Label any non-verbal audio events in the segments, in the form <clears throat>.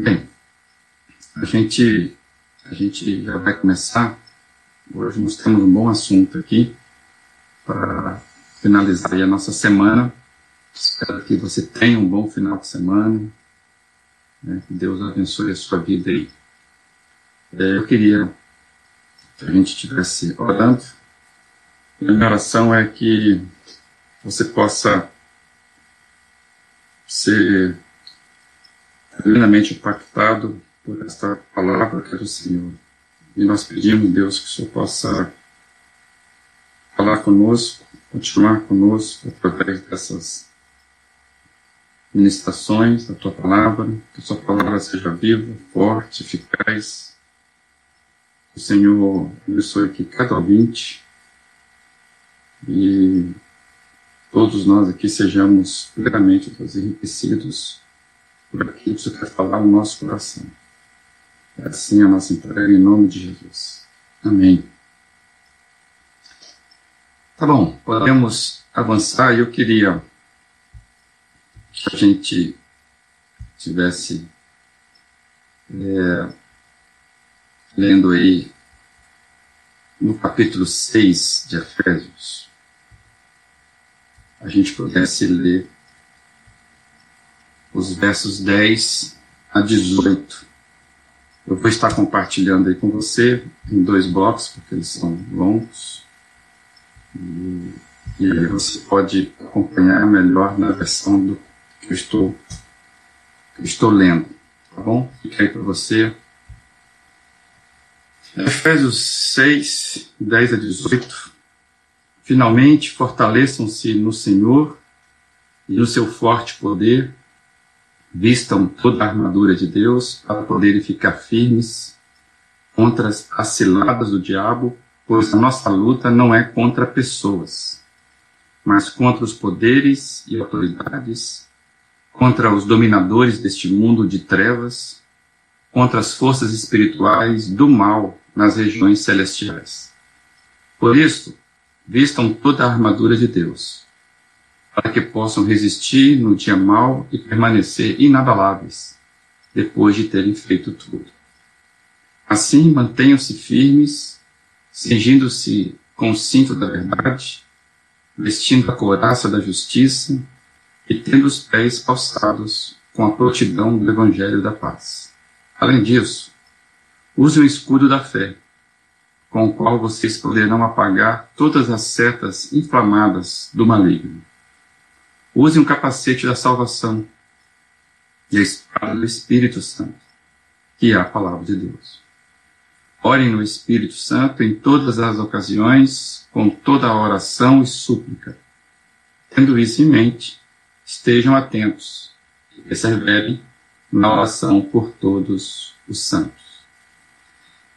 Bem, a gente, a gente já vai começar. Hoje nós temos um bom assunto aqui para finalizar a nossa semana. Espero que você tenha um bom final de semana. Né? Que Deus abençoe a sua vida aí. É, eu queria que a gente estivesse orando. A minha oração é que você possa ser plenamente impactado por esta palavra que é do Senhor. E nós pedimos, Deus, que o Senhor possa falar conosco, continuar conosco através dessas ministrações da tua palavra, que a sua palavra seja viva, forte, eficaz. O Senhor abençoe aqui cada ouvinte e todos nós aqui sejamos plenamente enriquecidos por que você quer falar no nosso coração. É assim a nossa entrega em nome de Jesus. Amém. Tá bom, podemos avançar. Eu queria que a gente tivesse é, lendo aí no capítulo 6 de Efésios, a gente pudesse ler os versos 10 a 18. Eu vou estar compartilhando aí com você em dois blocos, porque eles são longos. E, e aí você pode acompanhar melhor na versão do que eu estou, que eu estou lendo. Tá bom? Fica aí para você. Efésios 6, 10 a 18. Finalmente, fortaleçam-se no Senhor e no seu forte poder vistam toda a armadura de Deus para poderem ficar firmes contra as ciladas do diabo, pois a nossa luta não é contra pessoas, mas contra os poderes e autoridades, contra os dominadores deste mundo de trevas, contra as forças espirituais do mal nas regiões celestiais. Por isso, vistam toda a armadura de Deus para que possam resistir no dia mau e permanecer inabaláveis, depois de terem feito tudo. Assim, mantenham-se firmes, cingindo-se com o cinto da verdade, vestindo a couraça da justiça e tendo os pés calçados com a prontidão do Evangelho da paz. Além disso, use o escudo da fé, com o qual vocês poderão apagar todas as setas inflamadas do maligno. Use um capacete da salvação e a espada do Espírito Santo, que é a palavra de Deus. Orem no Espírito Santo em todas as ocasiões, com toda a oração e súplica. Tendo isso em mente, estejam atentos e perseverem na oração por todos os santos.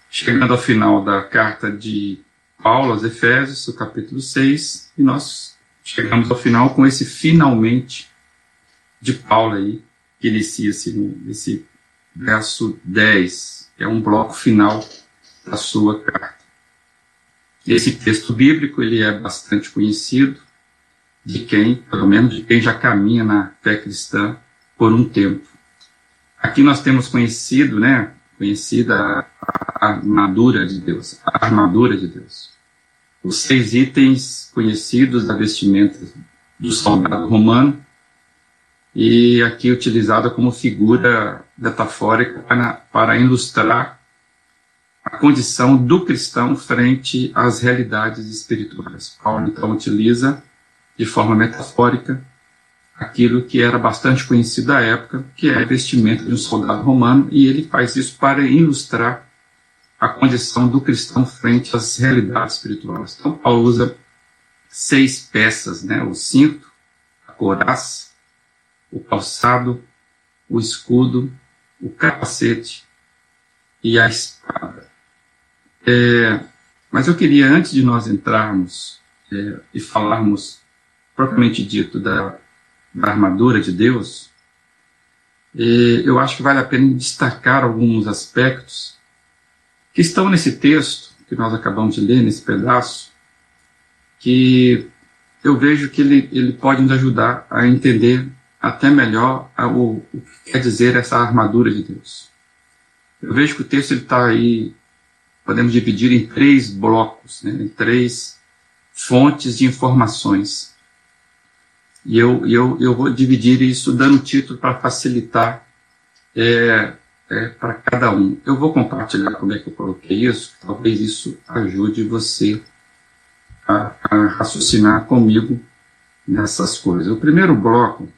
Chegando ao final da carta de Paulo aos Efésios, o capítulo 6, e nós chegamos ao final com esse finalmente de Paulo aí, que inicia-se nesse verso 10, que é um bloco final da sua carta. Esse texto bíblico ele é bastante conhecido de quem, pelo menos de quem já caminha na fé cristã por um tempo. Aqui nós temos conhecido, né, conhecida a armadura de Deus, a armadura de Deus os seis itens conhecidos da vestimenta do soldado romano, e aqui utilizada como figura metafórica para, para ilustrar a condição do cristão frente às realidades espirituais. Paulo então utiliza de forma metafórica aquilo que era bastante conhecido à época, que é a vestimenta de um soldado romano, e ele faz isso para ilustrar a condição do cristão frente às realidades espirituais. Então, Paulo usa seis peças, né? O cinto, a couraça, o calçado, o escudo, o capacete e a espada. É, mas eu queria, antes de nós entrarmos é, e falarmos propriamente dito da, da armadura de Deus, é, eu acho que vale a pena destacar alguns aspectos que estão nesse texto que nós acabamos de ler, nesse pedaço, que eu vejo que ele, ele pode nos ajudar a entender até melhor o, o que quer dizer essa armadura de Deus. Eu vejo que o texto está aí, podemos dividir em três blocos, né, em três fontes de informações. E eu, eu, eu vou dividir isso dando título para facilitar é, é, para cada um. Eu vou compartilhar como é que eu coloquei isso, talvez isso ajude você a, a raciocinar comigo nessas coisas. O primeiro bloco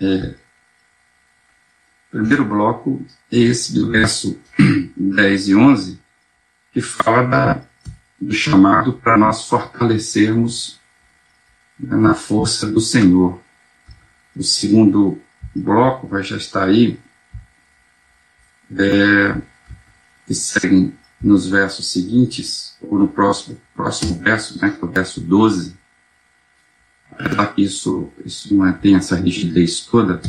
é, primeiro bloco é esse do verso <clears throat> 10 e 11, que fala da, do chamado para nós fortalecermos na força do Senhor. O segundo bloco vai já estar aí, é, que seguem nos versos seguintes, ou no próximo, próximo verso, né, que é o verso 12, apesar que isso, isso não é, tem essa rigidez toda,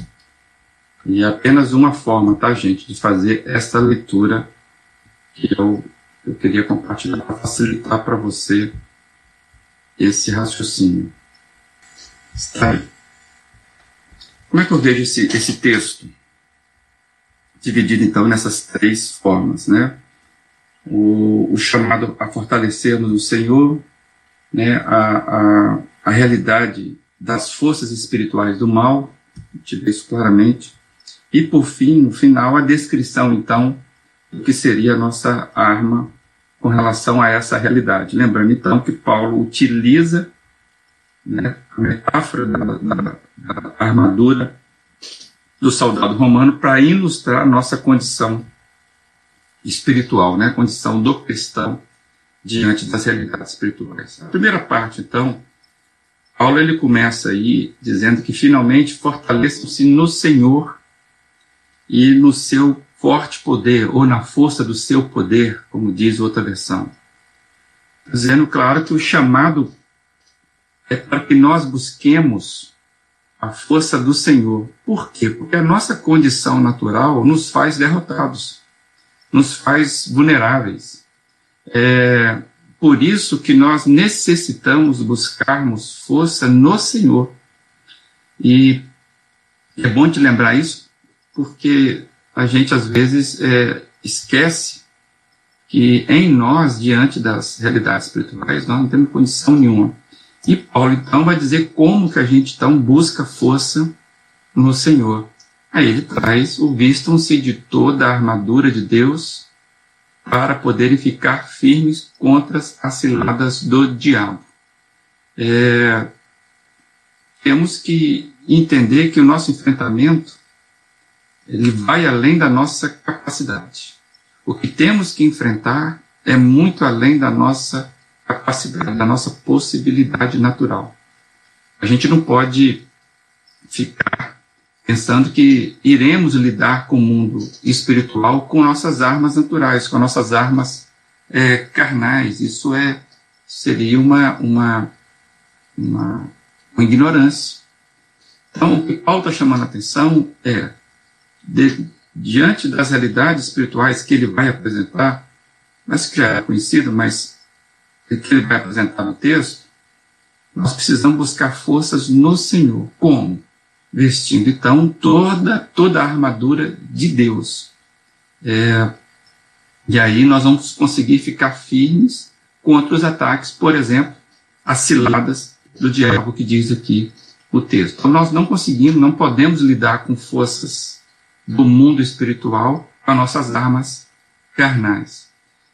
e é apenas uma forma, tá, gente, de fazer essa leitura que eu, eu queria compartilhar para facilitar para você esse raciocínio. Está aí. Como é que eu vejo esse, esse texto? Dividido então nessas três formas, né? O, o chamado a fortalecermos o Senhor, né? A, a, a realidade das forças espirituais do mal, vê isso claramente. E por fim, no final, a descrição então do que seria a nossa arma com relação a essa realidade. Lembrando então que Paulo utiliza né, a metáfora da, da, da armadura do soldado romano para ilustrar nossa condição espiritual, né, a condição do cristão diante das realidades espirituais. A primeira parte, então, Paulo ele começa aí dizendo que finalmente fortaleçam-se no Senhor e no seu forte poder, ou na força do seu poder, como diz outra versão. Dizendo, claro, que o chamado é para que nós busquemos a força do Senhor. Por quê? Porque a nossa condição natural nos faz derrotados, nos faz vulneráveis. É por isso que nós necessitamos buscarmos força no Senhor. E é bom te lembrar isso, porque a gente às vezes é, esquece que em nós, diante das realidades espirituais, nós não temos condição nenhuma e Paulo então vai dizer como que a gente então busca força no Senhor. Aí ele traz o vistam-se de toda a armadura de Deus para poderem ficar firmes contra as ciladas do diabo. É, temos que entender que o nosso enfrentamento ele vai além da nossa capacidade. O que temos que enfrentar é muito além da nossa capacidade, da nossa possibilidade natural. A gente não pode ficar pensando que iremos lidar com o mundo espiritual com nossas armas naturais, com nossas armas é, carnais. Isso é seria uma, uma, uma, uma ignorância. Então, o que Paulo está chamando a atenção é, de, diante das realidades espirituais que ele vai apresentar, mas que já é conhecido, mas que ele vai apresentar no texto, nós precisamos buscar forças no Senhor. Como? Vestindo, então, toda, toda a armadura de Deus. É, e aí nós vamos conseguir ficar firmes contra os ataques, por exemplo, as ciladas do diabo que diz aqui o texto. Então nós não conseguimos, não podemos lidar com forças do mundo espiritual com nossas armas carnais.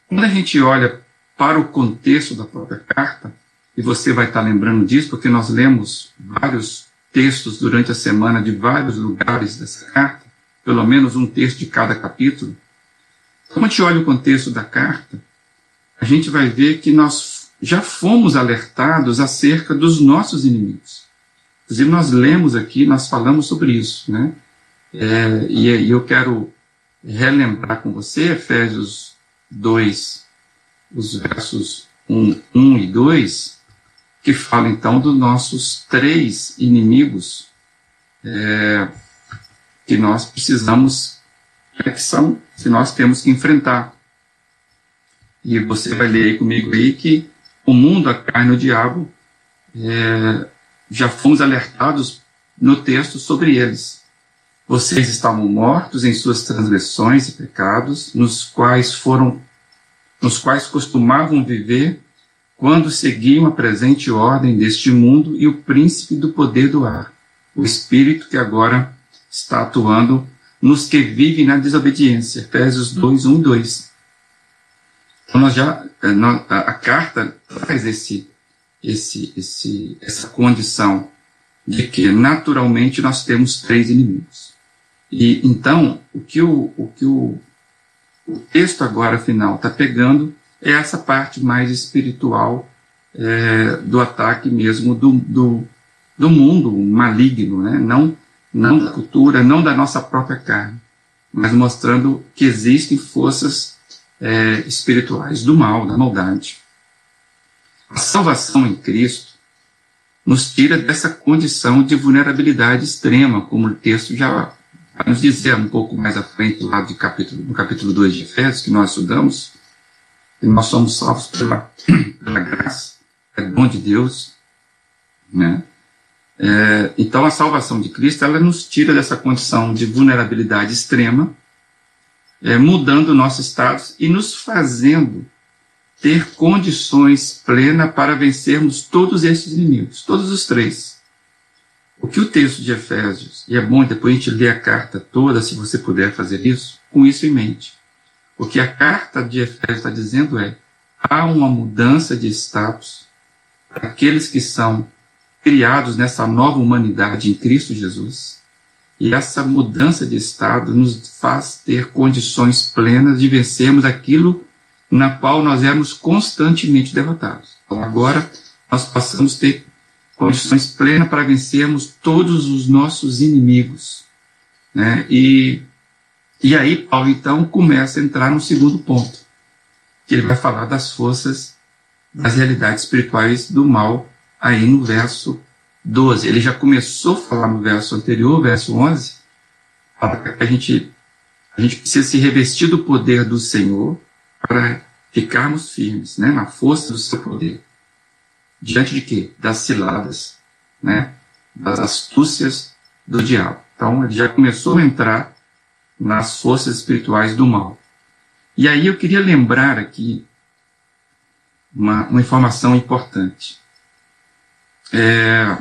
Quando a gente olha para o contexto da própria carta, e você vai estar lembrando disso, porque nós lemos vários textos durante a semana de vários lugares dessa carta, pelo menos um texto de cada capítulo. Quando a gente olha o contexto da carta, a gente vai ver que nós já fomos alertados acerca dos nossos inimigos. Inclusive, nós lemos aqui, nós falamos sobre isso, né? É, e, e eu quero relembrar com você Efésios 2, os versos 1, 1 e 2, que fala então dos nossos três inimigos é, que nós precisamos, é, que são, que nós temos que enfrentar. E você vai ler aí comigo aí que o mundo, a carne e o diabo, é, já fomos alertados no texto sobre eles. Vocês estavam mortos em suas transgressões e pecados, nos quais foram, nos quais costumavam viver quando seguiam a presente ordem deste mundo e o príncipe do poder do ar, o espírito que agora está atuando nos que vivem na desobediência. Efésios 2, 1 e 2. Então, nós já, eh, a, carta traz esse, esse, esse, essa condição de que naturalmente nós temos três inimigos. E então, o que o, o, que o, o texto agora final está pegando é essa parte mais espiritual é, do ataque mesmo do, do, do mundo maligno, né? não, não da cultura, não da nossa própria carne, mas mostrando que existem forças é, espirituais do mal, da maldade. A salvação em Cristo nos tira dessa condição de vulnerabilidade extrema, como o texto já vai nos dizer um pouco mais à frente, lá capítulo, no capítulo 2 de Efésios, que nós estudamos, que nós somos salvos pela, pela graça, é dom de Deus, né? É, então a salvação de Cristo ela nos tira dessa condição de vulnerabilidade extrema, é, mudando o nosso status e nos fazendo ter condições plenas para vencermos todos esses inimigos, todos os três. O que o texto de Efésios, e é bom depois a gente ler a carta toda, se você puder fazer isso, com isso em mente. O que a carta de Efésios está dizendo é: há uma mudança de status aqueles que são criados nessa nova humanidade em Cristo Jesus. E essa mudança de estado nos faz ter condições plenas de vencermos aquilo na qual nós éramos constantemente derrotados. Então agora nós passamos a ter condições plenas para vencermos todos os nossos inimigos. Né? E, e aí Paulo então começa a entrar no segundo ponto, que ele vai falar das forças, das realidades espirituais do mal, aí no verso 12. Ele já começou a falar no verso anterior, verso 11, fala que a gente, a gente precisa se revestir do poder do Senhor para ficarmos firmes, né, na força do seu poder. Diante de quê? Das ciladas, né, das astúcias do diabo. Então, ele já começou a entrar nas forças espirituais do mal. E aí eu queria lembrar aqui uma, uma informação importante. É,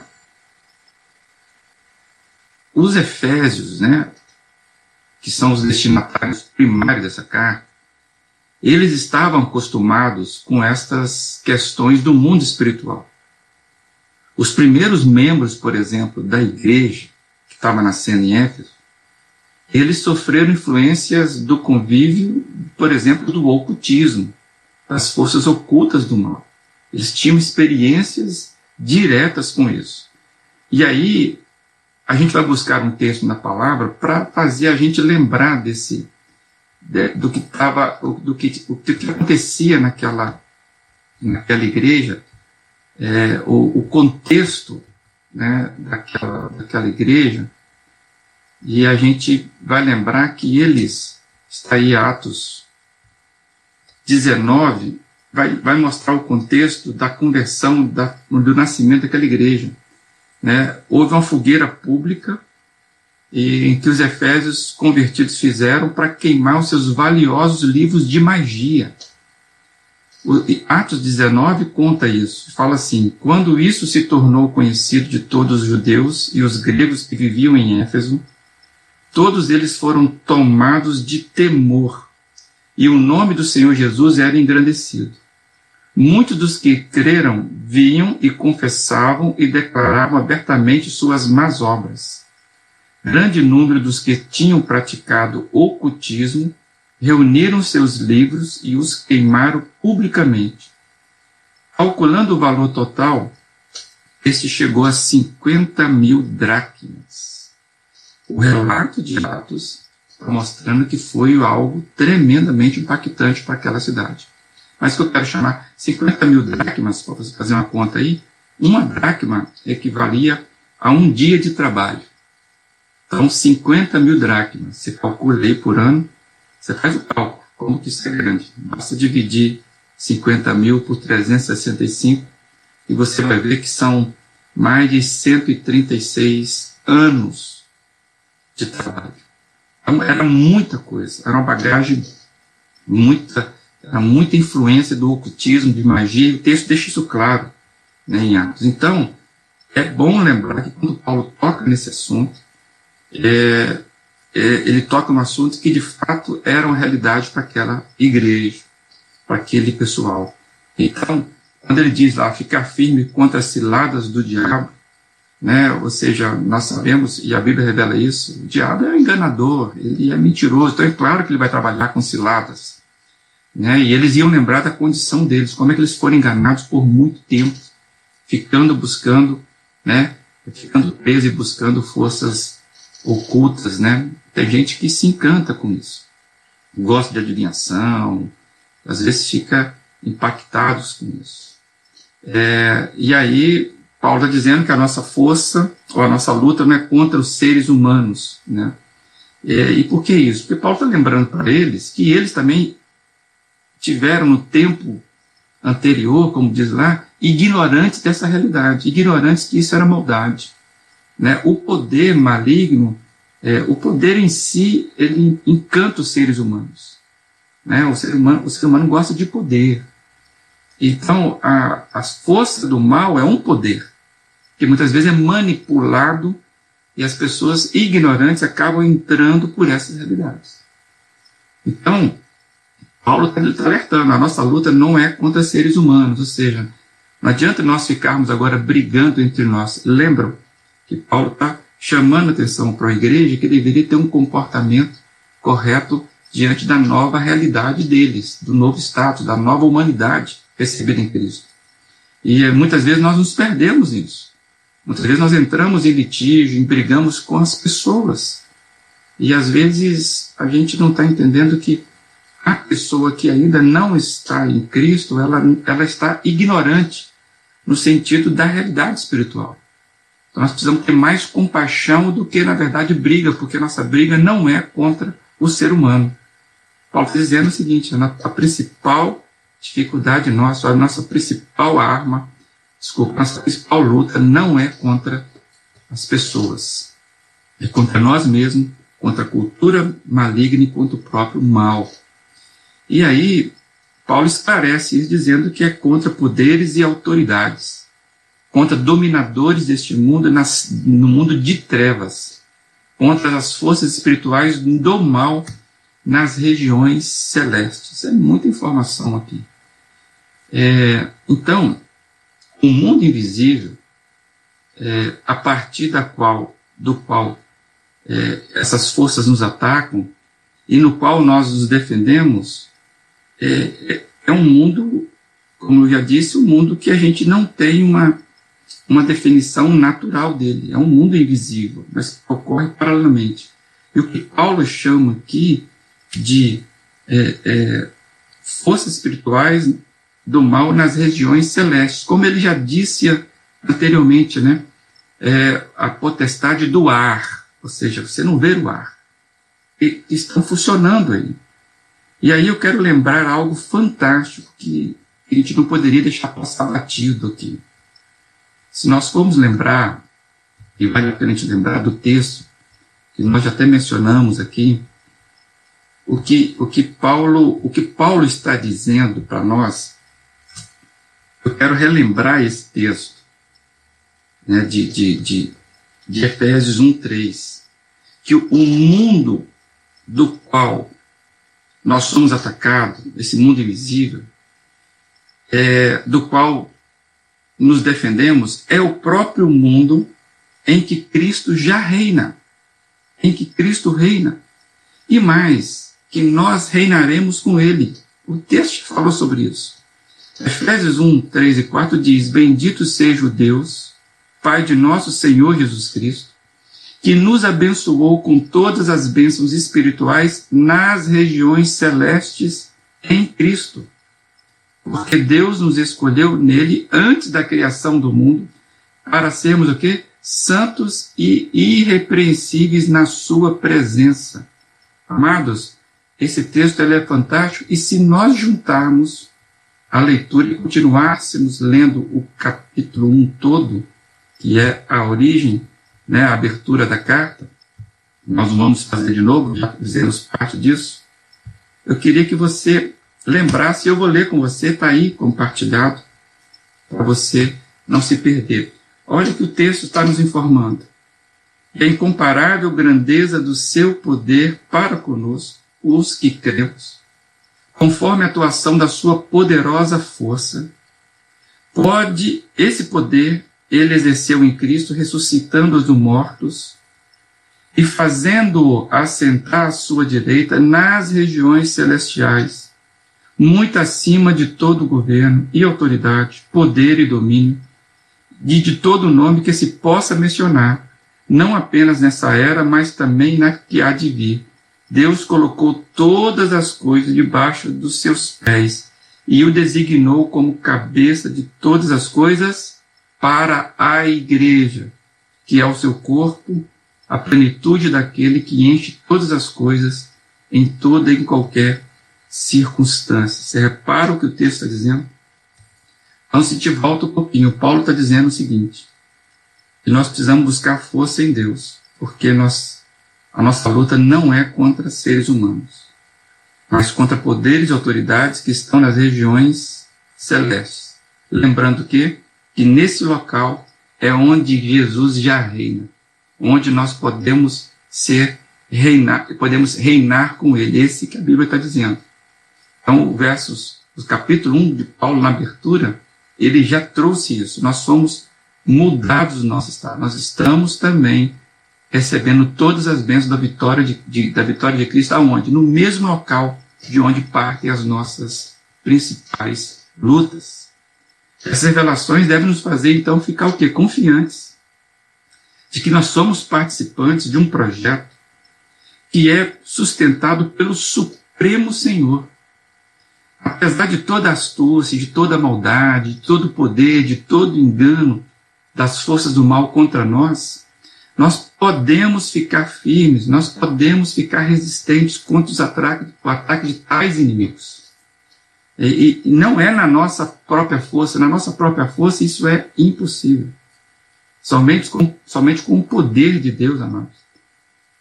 os Efésios, né, que são os destinatários primários dessa carta, eles estavam acostumados com estas questões do mundo espiritual. Os primeiros membros, por exemplo, da igreja, que estava nascendo em Éfeso, eles sofreram influências do convívio, por exemplo, do ocultismo, das forças ocultas do mal. Eles tinham experiências diretas com isso. E aí, a gente vai buscar um texto na palavra para fazer a gente lembrar desse, do que estava, do que, o que acontecia naquela, naquela igreja, é, o, o, contexto né, daquela, daquela igreja, e a gente vai lembrar que eles, está aí Atos 19, vai, vai mostrar o contexto da conversão, da, do nascimento daquela igreja. Né? Houve uma fogueira pública e, em que os efésios convertidos fizeram para queimar os seus valiosos livros de magia. O, Atos 19 conta isso, fala assim: quando isso se tornou conhecido de todos os judeus e os gregos que viviam em Éfeso, todos eles foram tomados de temor, e o nome do Senhor Jesus era engrandecido. Muitos dos que creram vinham e confessavam e declaravam abertamente suas más obras. Grande número dos que tinham praticado ocultismo reuniram seus livros e os queimaram publicamente. Calculando o valor total, este chegou a 50 mil dracmas. O relato de Atos está mostrando que foi algo tremendamente impactante para aquela cidade. Mas que eu quero chamar 50 mil dracmas, para você fazer uma conta aí, uma dracma equivalia a um dia de trabalho. Então, 50 mil dracmas, você calcula aí por ano, você faz o cálculo, como que isso é grande. Basta dividir 50 mil por 365 e você vai ver que são mais de 136 anos de trabalho. Então, era muita coisa, era uma bagagem muita, era muita influência do ocultismo, de magia, o texto deixa isso claro né, em Atos. Então, é bom lembrar que quando Paulo toca nesse assunto, é, é, ele toca um assunto que de fato era uma realidade para aquela igreja, para aquele pessoal. Então, quando ele diz lá, ficar firme contra as ciladas do diabo, né? Ou seja, nós sabemos, e a Bíblia revela isso, o diabo é enganador, ele é mentiroso, então é claro que ele vai trabalhar com ciladas. Né? E eles iam lembrar da condição deles, como é que eles foram enganados por muito tempo, ficando buscando, né? ficando presos e buscando forças ocultas. Né? Tem gente que se encanta com isso, gosta de adivinhação, às vezes fica impactados com isso. É, e aí Paulo está dizendo que a nossa força, ou a nossa luta, não é contra os seres humanos. Né? É, e por que isso? Porque Paulo está lembrando para eles que eles também tiveram no tempo anterior, como diz lá, ignorantes dessa realidade, ignorantes que isso era maldade. Né? O poder maligno, é, o poder em si, ele encanta os seres humanos. Né? O, ser humano o ser humano gosta de poder. Então, a, as forças do mal é um poder, que muitas vezes é manipulado e as pessoas ignorantes acabam entrando por essas realidades. Então, Paulo está alertando, a nossa luta não é contra seres humanos, ou seja, não adianta nós ficarmos agora brigando entre nós. Lembram que Paulo está chamando atenção para a igreja que deveria ter um comportamento correto diante da nova realidade deles, do novo status, da nova humanidade recebida em Cristo. E eh, muitas vezes nós nos perdemos nisso. Muitas vezes nós entramos em litígio, brigamos com as pessoas. E às vezes a gente não está entendendo que a pessoa que ainda não está em Cristo, ela, ela está ignorante no sentido da realidade espiritual. Então nós precisamos ter mais compaixão do que, na verdade, briga, porque nossa briga não é contra o ser humano. Paulo está dizendo o seguinte: a principal dificuldade nossa, a nossa principal arma, desculpa, a nossa principal luta não é contra as pessoas, é contra nós mesmos, contra a cultura maligna e contra o próprio mal. E aí, Paulo esclarece isso dizendo que é contra poderes e autoridades, contra dominadores deste mundo nas, no mundo de trevas, contra as forças espirituais do mal nas regiões celestes. É muita informação aqui. É, então, o mundo invisível, é, a partir da qual, do qual é, essas forças nos atacam e no qual nós nos defendemos, é, é, é um mundo, como eu já disse, um mundo que a gente não tem uma, uma definição natural dele. É um mundo invisível, mas ocorre paralelamente. E o que Paulo chama aqui de é, é, forças espirituais do mal nas regiões celestes, como ele já disse anteriormente, né? É, a potestade do ar, ou seja, você não vê o ar, e estão funcionando aí. E aí eu quero lembrar algo fantástico que a gente não poderia deixar passar batido aqui. Se nós formos lembrar, e vale a pena gente lembrar do texto, que nós já até mencionamos aqui, o que, o que, Paulo, o que Paulo está dizendo para nós, eu quero relembrar esse texto né, de, de, de, de Efésios 1,3, que o mundo do qual nós somos atacados, esse mundo invisível, é, do qual nos defendemos, é o próprio mundo em que Cristo já reina. Em que Cristo reina. E mais, que nós reinaremos com ele. O texto falou sobre isso. Efésios 1, 3 e 4 diz: Bendito seja o Deus, Pai de nosso Senhor Jesus Cristo, que nos abençoou com todas as bênçãos espirituais nas regiões celestes em Cristo. Porque Deus nos escolheu nele antes da criação do mundo para sermos o quê? Santos e irrepreensíveis na sua presença. Amados, esse texto é fantástico e se nós juntarmos a leitura e continuássemos lendo o capítulo 1 todo, que é a origem né, a abertura da carta, nós vamos fazer de novo, já fizemos parte disso. Eu queria que você lembrasse, eu vou ler com você, está aí compartilhado, para você não se perder. Olha que o texto está nos informando. A incomparável grandeza do seu poder para conosco, os que cremos, conforme a atuação da sua poderosa força, pode esse poder ele exerceu em Cristo, ressuscitando-os dos mortos e fazendo-o assentar à sua direita nas regiões celestiais, muito acima de todo governo e autoridade, poder e domínio, e de todo nome que se possa mencionar, não apenas nessa era, mas também na que há de vir. Deus colocou todas as coisas debaixo dos seus pés e o designou como cabeça de todas as coisas para a igreja, que é o seu corpo, a plenitude daquele que enche todas as coisas em toda e em qualquer circunstância. Você repara o que o texto está dizendo? Então, se te volta um pouquinho, Paulo está dizendo o seguinte: que nós precisamos buscar força em Deus, porque nós, a nossa luta não é contra seres humanos, mas contra poderes e autoridades que estão nas regiões celestes. Lembrando que, que nesse local é onde Jesus já reina, onde nós podemos ser reinar, podemos reinar com Ele. Esse que a Bíblia está dizendo. Então, versos, o capítulo 1 de Paulo na abertura, ele já trouxe isso. Nós somos mudados do nosso estado. Nós estamos também recebendo todas as bênçãos da vitória de, de, da vitória de Cristo aonde? No mesmo local de onde partem as nossas principais lutas. Essas revelações devem nos fazer então ficar o quê? Confiantes de que nós somos participantes de um projeto que é sustentado pelo Supremo Senhor, apesar de toda astúcia, de toda maldade, de todo poder, de todo engano das forças do mal contra nós, nós podemos ficar firmes, nós podemos ficar resistentes contra os ataques, o ataque de tais inimigos. E, e, não é na nossa própria força, na nossa própria força isso é impossível. Somente com, somente com o poder de Deus, amados,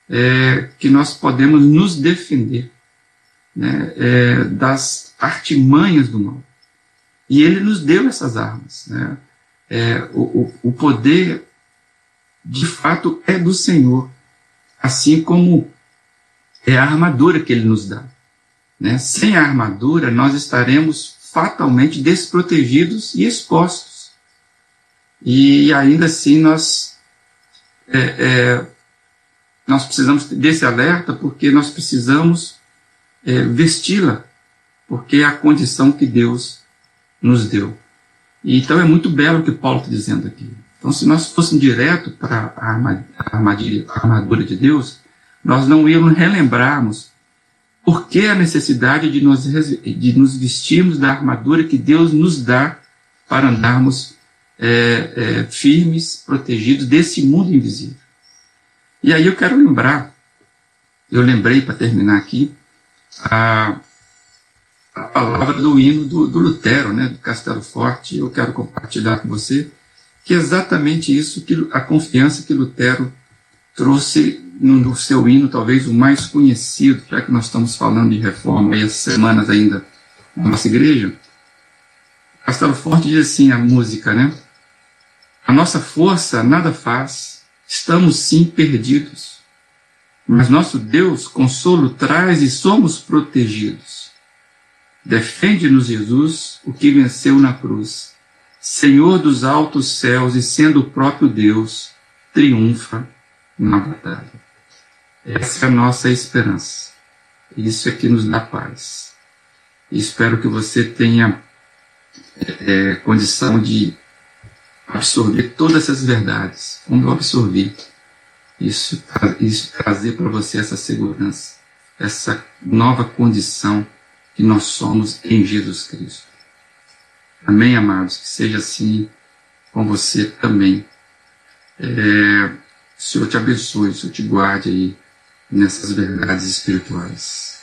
é, que nós podemos nos defender né, é, das artimanhas do mal. E ele nos deu essas armas. Né? É, o, o poder, de fato, é do Senhor, assim como é a armadura que ele nos dá. Né? Sem a armadura, nós estaremos fatalmente desprotegidos e expostos. E ainda assim, nós, é, é, nós precisamos desse alerta, porque nós precisamos é, vesti-la, porque é a condição que Deus nos deu. E, então é muito belo o que Paulo está dizendo aqui. Então, se nós fôssemos direto para a armadura de Deus, nós não íamos relembrarmos por que a necessidade de nos, de nos vestirmos da armadura que Deus nos dá para andarmos é, é, firmes, protegidos desse mundo invisível. E aí eu quero lembrar, eu lembrei para terminar aqui, a, a palavra do hino do, do, Lutero, né, do Castelo Forte, eu quero compartilhar com você, que é exatamente isso, que a confiança que Lutero trouxe no, seu hino, talvez o mais conhecido, já que nós estamos falando de reforma aí as semanas ainda na nossa igreja. Castelo Forte diz assim a música, né? A nossa força nada faz, estamos sim perdidos mas nosso Deus consolo traz e somos protegidos. Defende-nos, Jesus, o que venceu na cruz. Senhor dos altos céus e sendo o próprio Deus, triunfa na batalha. Essa é a nossa esperança. Isso é que nos dá paz. Espero que você tenha é, condição de absorver todas essas verdades, como eu absorvi isso, isso trazer para você essa segurança, essa nova condição que nós somos em Jesus Cristo. Amém, amados? Que seja assim com você também. É, o Senhor te abençoe, o Senhor te guarde aí nessas verdades espirituais.